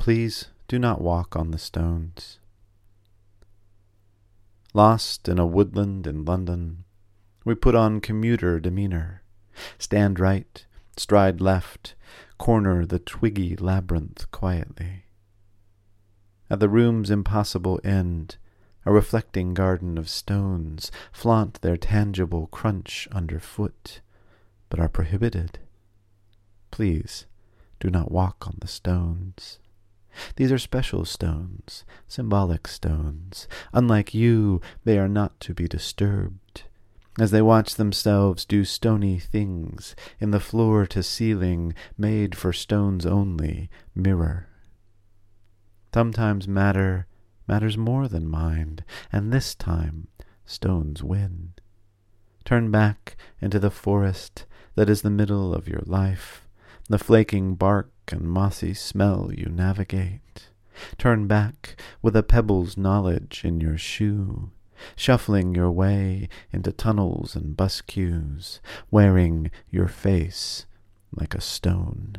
Please do not walk on the stones. Lost in a woodland in London, we put on commuter demeanor, stand right, stride left, corner the twiggy labyrinth quietly. At the room's impossible end, a reflecting garden of stones flaunt their tangible crunch underfoot, but are prohibited. Please do not walk on the stones. These are special stones, symbolic stones. Unlike you, they are not to be disturbed. As they watch themselves do stony things in the floor to ceiling, made for stones only, mirror. Sometimes matter matters more than mind, and this time stones win. Turn back into the forest that is the middle of your life, the flaking bark and mossy smell you navigate. Turn back with a pebble's knowledge in your shoe, shuffling your way into tunnels and bus queues, wearing your face like a stone.